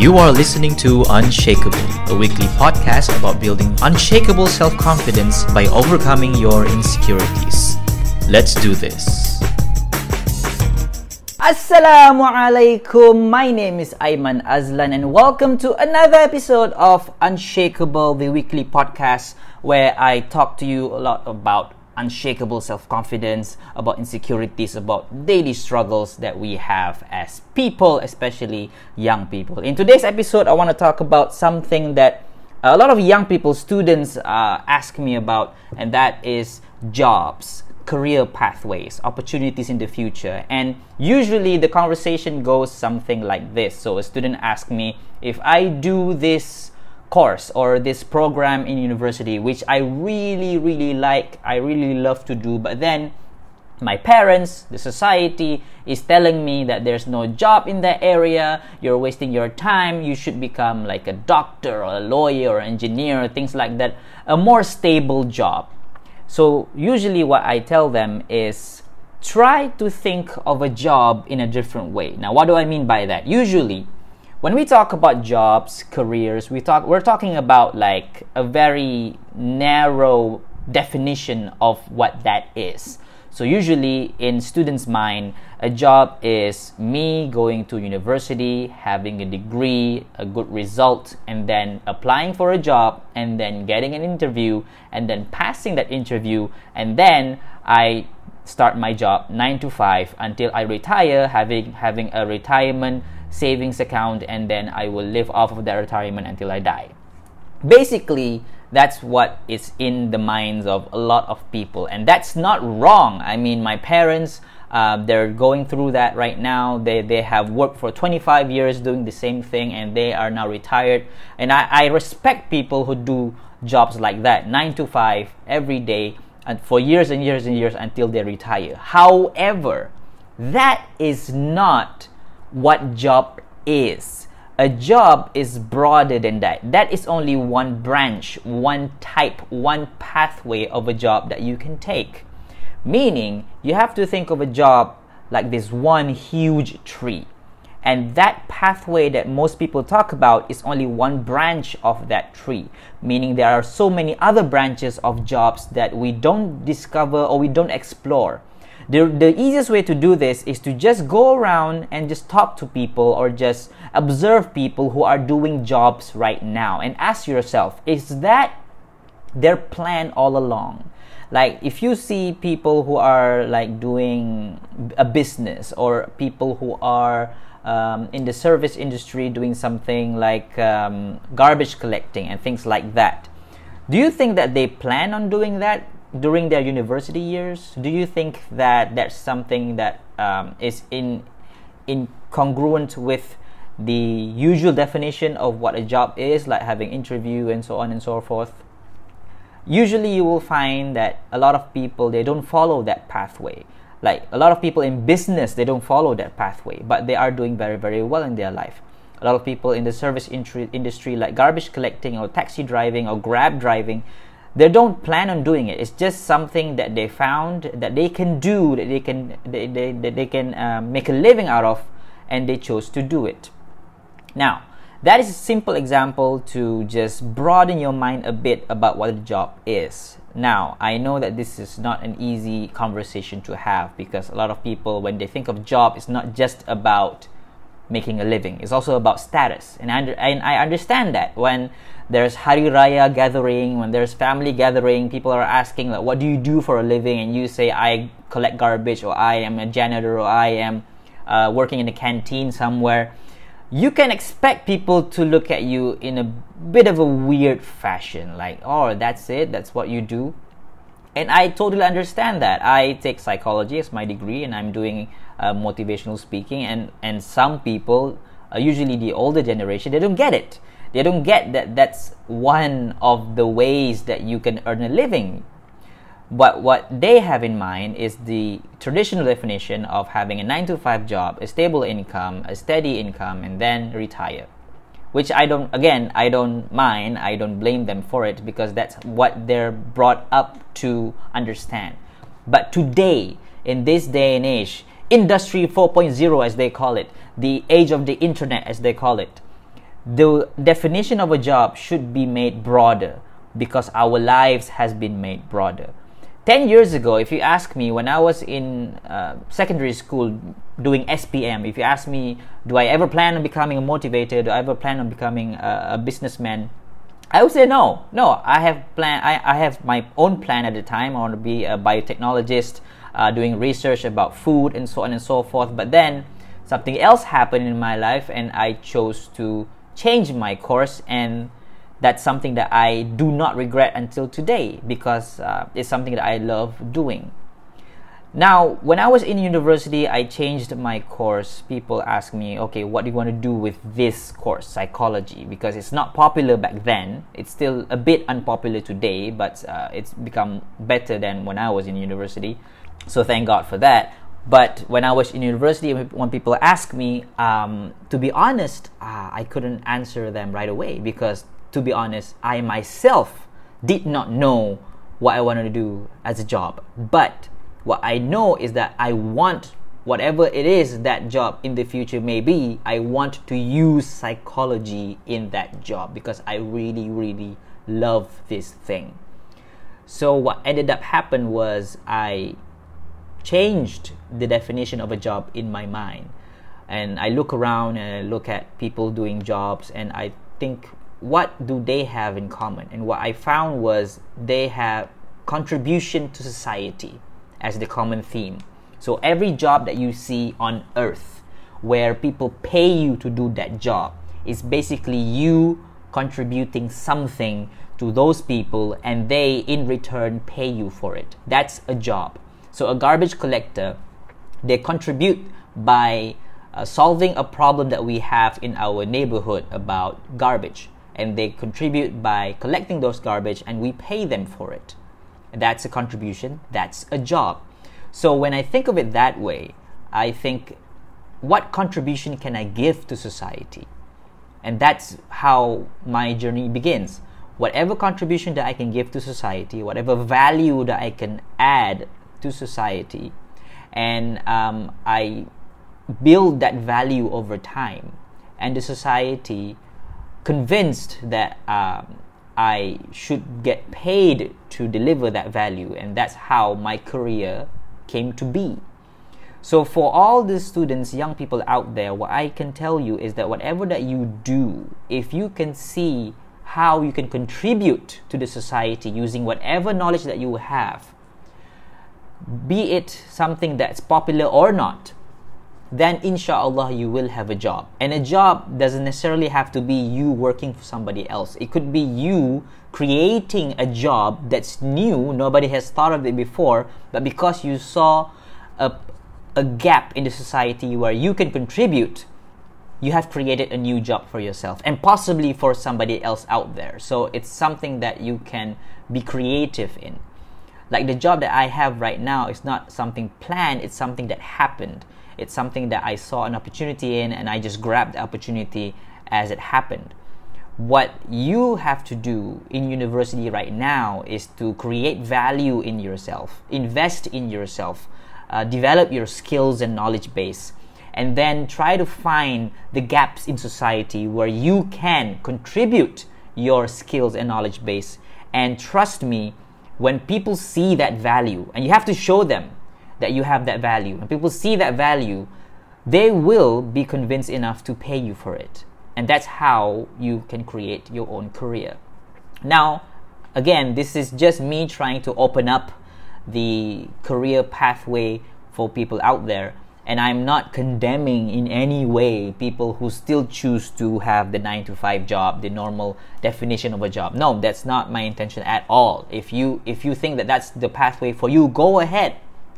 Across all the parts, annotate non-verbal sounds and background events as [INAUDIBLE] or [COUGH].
You are listening to Unshakeable, a weekly podcast about building unshakable self confidence by overcoming your insecurities. Let's do this. Assalamualaikum. My name is Aiman Azlan and welcome to another episode of Unshakeable, the weekly podcast where I talk to you a lot about unshakable self confidence, about insecurities, about daily struggles that we have as people, especially young people. In today's episode, I want to talk about something that a lot of young people, students, uh, ask me about, and that is jobs. Career pathways, opportunities in the future, and usually the conversation goes something like this. So, a student asks me if I do this course or this program in university which I really really like I really love to do but then my parents the society is telling me that there's no job in that area you're wasting your time you should become like a doctor or a lawyer or engineer things like that a more stable job. So usually what I tell them is try to think of a job in a different way. Now what do I mean by that? Usually when we talk about jobs, careers, we talk we're talking about like a very narrow definition of what that is. So usually in students' mind, a job is me going to university, having a degree, a good result, and then applying for a job, and then getting an interview, and then passing that interview, and then I start my job nine to five until I retire, having having a retirement savings account and then I will live off of that retirement until I die. Basically, that's what is in the minds of a lot of people, and that's not wrong. I mean, my parents. Uh, they're going through that right now. They, they have worked for 25 years doing the same thing and they are now retired. And I, I respect people who do jobs like that, 9 to 5 every day, and for years and years and years until they retire. However, that is not what job is. A job is broader than that. That is only one branch, one type, one pathway of a job that you can take. Meaning, you have to think of a job like this one huge tree. And that pathway that most people talk about is only one branch of that tree, meaning there are so many other branches of jobs that we don't discover or we don't explore the, the easiest way to do this is to just go around and just talk to people or just observe people who are doing jobs right now and ask yourself is that their plan all along? Like if you see people who are like doing a business or people who are um, in the service industry doing something like um, garbage collecting and things like that do you think that they plan on doing that during their university years do you think that that's something that um, is in incongruent with the usual definition of what a job is like having interview and so on and so forth? Usually you will find that a lot of people they don't follow that pathway. Like a lot of people in business they don't follow that pathway but they are doing very very well in their life. A lot of people in the service industry like garbage collecting or taxi driving or grab driving they don't plan on doing it. It's just something that they found that they can do that they can they, they, that they can uh, make a living out of and they chose to do it. Now that is a simple example to just broaden your mind a bit about what a job is. Now i know that this is not an easy conversation to have because a lot of people when they think of job it's not just about making a living it's also about status and I, and I understand that when there's Hari Raya gathering, when there's family gathering, people are asking like, "What do you do for a living?" And you say, "I collect garbage," or "I am a janitor," or "I am uh, working in a canteen somewhere." You can expect people to look at you in a bit of a weird fashion, like, "Oh, that's it? That's what you do?" And I totally understand that. I take psychology as my degree, and I'm doing uh, motivational speaking, and and some people, uh, usually the older generation, they don't get it they don't get that that's one of the ways that you can earn a living. But what they have in mind is the traditional definition of having a 9 to 5 job, a stable income, a steady income, and then retire. Which I don't, again, I don't mind, I don't blame them for it because that's what they're brought up to understand. But today, in this day and age, Industry 4.0 as they call it, the age of the internet as they call it, the definition of a job should be made broader because our lives has been made broader 10 years ago if you ask me when i was in uh, secondary school doing spm if you ask me do i ever plan on becoming a motivator? Do i ever plan on becoming a, a businessman? I would say no. No i have plan I, I have my own plan at the time. I want to be a biotechnologist uh, doing research about food and so on and so forth. But then something else happened in my life and i chose to change my course. And that's something that I do not regret until today because uh, it's something that I love doing. Now, when I was in university, I changed my course. People ask me, okay, what do you want to do with this course, psychology? Because it's not popular back then. It's still a bit unpopular today, but uh, it's become better than when I was in university. So thank God for that. But when I was in university, when people ask me, um, to be honest, uh, I couldn't answer them right away because to be honest, I myself did not know what I wanted to do as a job. But what I know is that I want whatever it is that job in the future may be, I want to use psychology in that job because I really, really love this thing. So what ended up happen was I changed the definition of a job in my mind. And I look around and I look at people doing jobs and I think what do they have in common? And what I found was they have contribution to society as the common theme. So every job that you see on earth where people pay you to do that job is basically you contributing something to those people and they in return pay you for it. That's a job. So a garbage collector, they contribute by uh, solving a problem that we have in our neighborhood about garbage and they contribute by collecting those garbage and we pay them for it. That's a contribution, that's a job. So when I think of it that way, I think what contribution can I give to society? And that's how my journey begins. Whatever contribution that I can give to society, whatever value that I can add to society, and um, I build that value over time, and the society convinced that um, I should get paid to deliver that value, and that's how my career came to be. So, for all the students, young people out there, what I can tell you is that whatever that you do, if you can see how you can contribute to the society using whatever knowledge that you have, be it something that's popular or not, then inshallah you will have a job. And a job doesn't necessarily have to be you working for somebody else. It could be you creating a job that's new, nobody has thought of it before, but because you saw a, a gap in the society where you can contribute, you have created a new job for yourself and possibly for somebody else out there. So it's something that you can be creative in. Like the job that I have right now is not something planned, it's something that happened it's something that I saw an opportunity in and I just grabbed the opportunity as it happened. What you have to do in university right now is to create value in yourself, invest in yourself, uh, develop your skills and knowledge base, and then try to find the gaps in society where you can contribute your skills and knowledge base. And trust me, when people see that value, and you have to show them that you have that value. and people see that value, they will be convinced enough to pay you for it. And that's how you can create your own career. Now, again, this is just me trying to open up the career pathway for people out there. And I'm not condemning in any way people who still choose to have the 9 to 5 job, the normal definition of a job. No, that's not my intention at all. If you if you think that that's the pathway for you, go ahead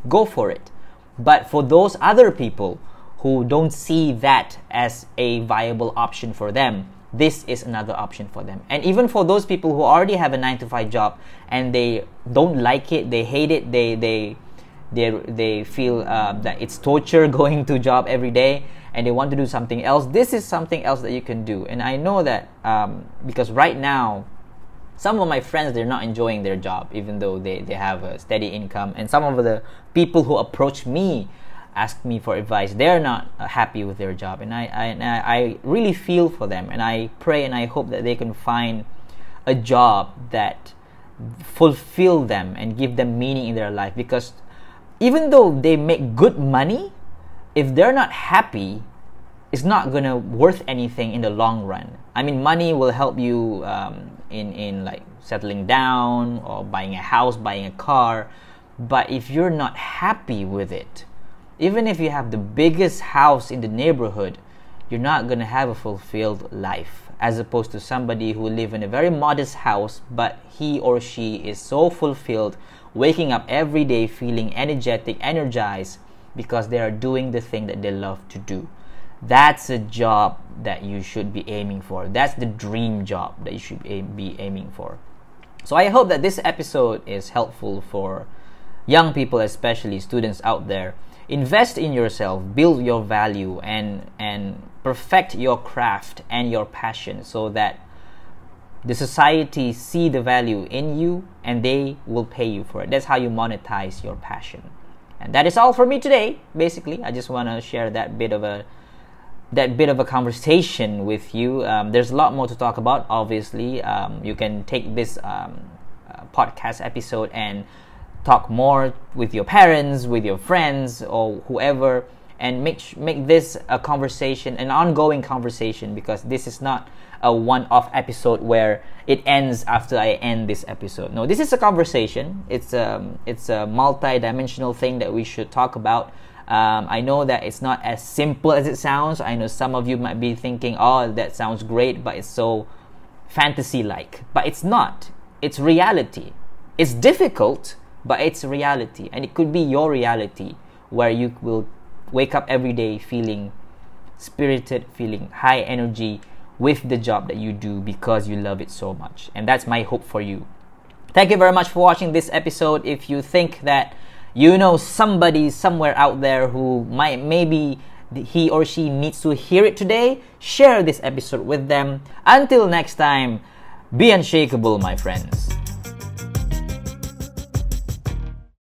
go for it. But for those other people who don't see that as a viable option for them, this is another option for them. And even for those people who already have a 9 to 5 job and they don't like it, they hate it, they they they, they feel uh, that it's torture [LAUGHS] going to job every day and they want to do something else this is something else that you can do and i know that um, because right now some of my friends they're not enjoying their job even though they, they have a steady income. And some of the people who approach me ask me for advice they're not uh, happy with their job. And I, I, and I really feel for them. And I pray and I hope that they can find a job that fulfill them and give them meaning in their life. Because even though they make good money if they're not happy it's not gonna worth anything in the long run. I mean money will help you um, in in like settling down or buying a house buying a car. But if you're not happy with it even if you have the biggest house in the neighborhood you're not gonna have a fulfilled life as opposed to somebody who live in a very modest house but he or she is so fulfilled waking up every day feeling energetic energized because they are doing the thing that they love to do that's a job that you should be aiming for. That's the dream job that you should be aiming for. So i hope that this episode is helpful for young people especially students out there. Invest in yourself build your value and and perfect your craft and your passion so that the society see the value in you and they will pay you for it. That's how you monetize your passion. And that is all for me today basically. I just want to share that bit of a that bit of a conversation with you um, there's a lot more to talk about obviously um, you can take this um, uh, podcast episode and talk more with your parents with your friends or whoever and make make this a conversation, an ongoing conversation, because this is not a one-off episode where it ends after I end this episode. No, this is a conversation. It's a um, it's a multi-dimensional thing that we should talk about. Um, I know that it's not as simple as it sounds. I know some of you might be thinking, "Oh, that sounds great," but it's so fantasy-like. But it's not. It's reality. It's difficult, but it's reality, and it could be your reality where you will wake up every day feeling spirited, feeling high energy with the job that you do because you love it so much. And that's my hope for you. Thank you very much for watching this episode. If you think that you know somebody somewhere out there who might maybe he or she needs to hear it today, share this episode with them. Until next time, be unshakable, my friends.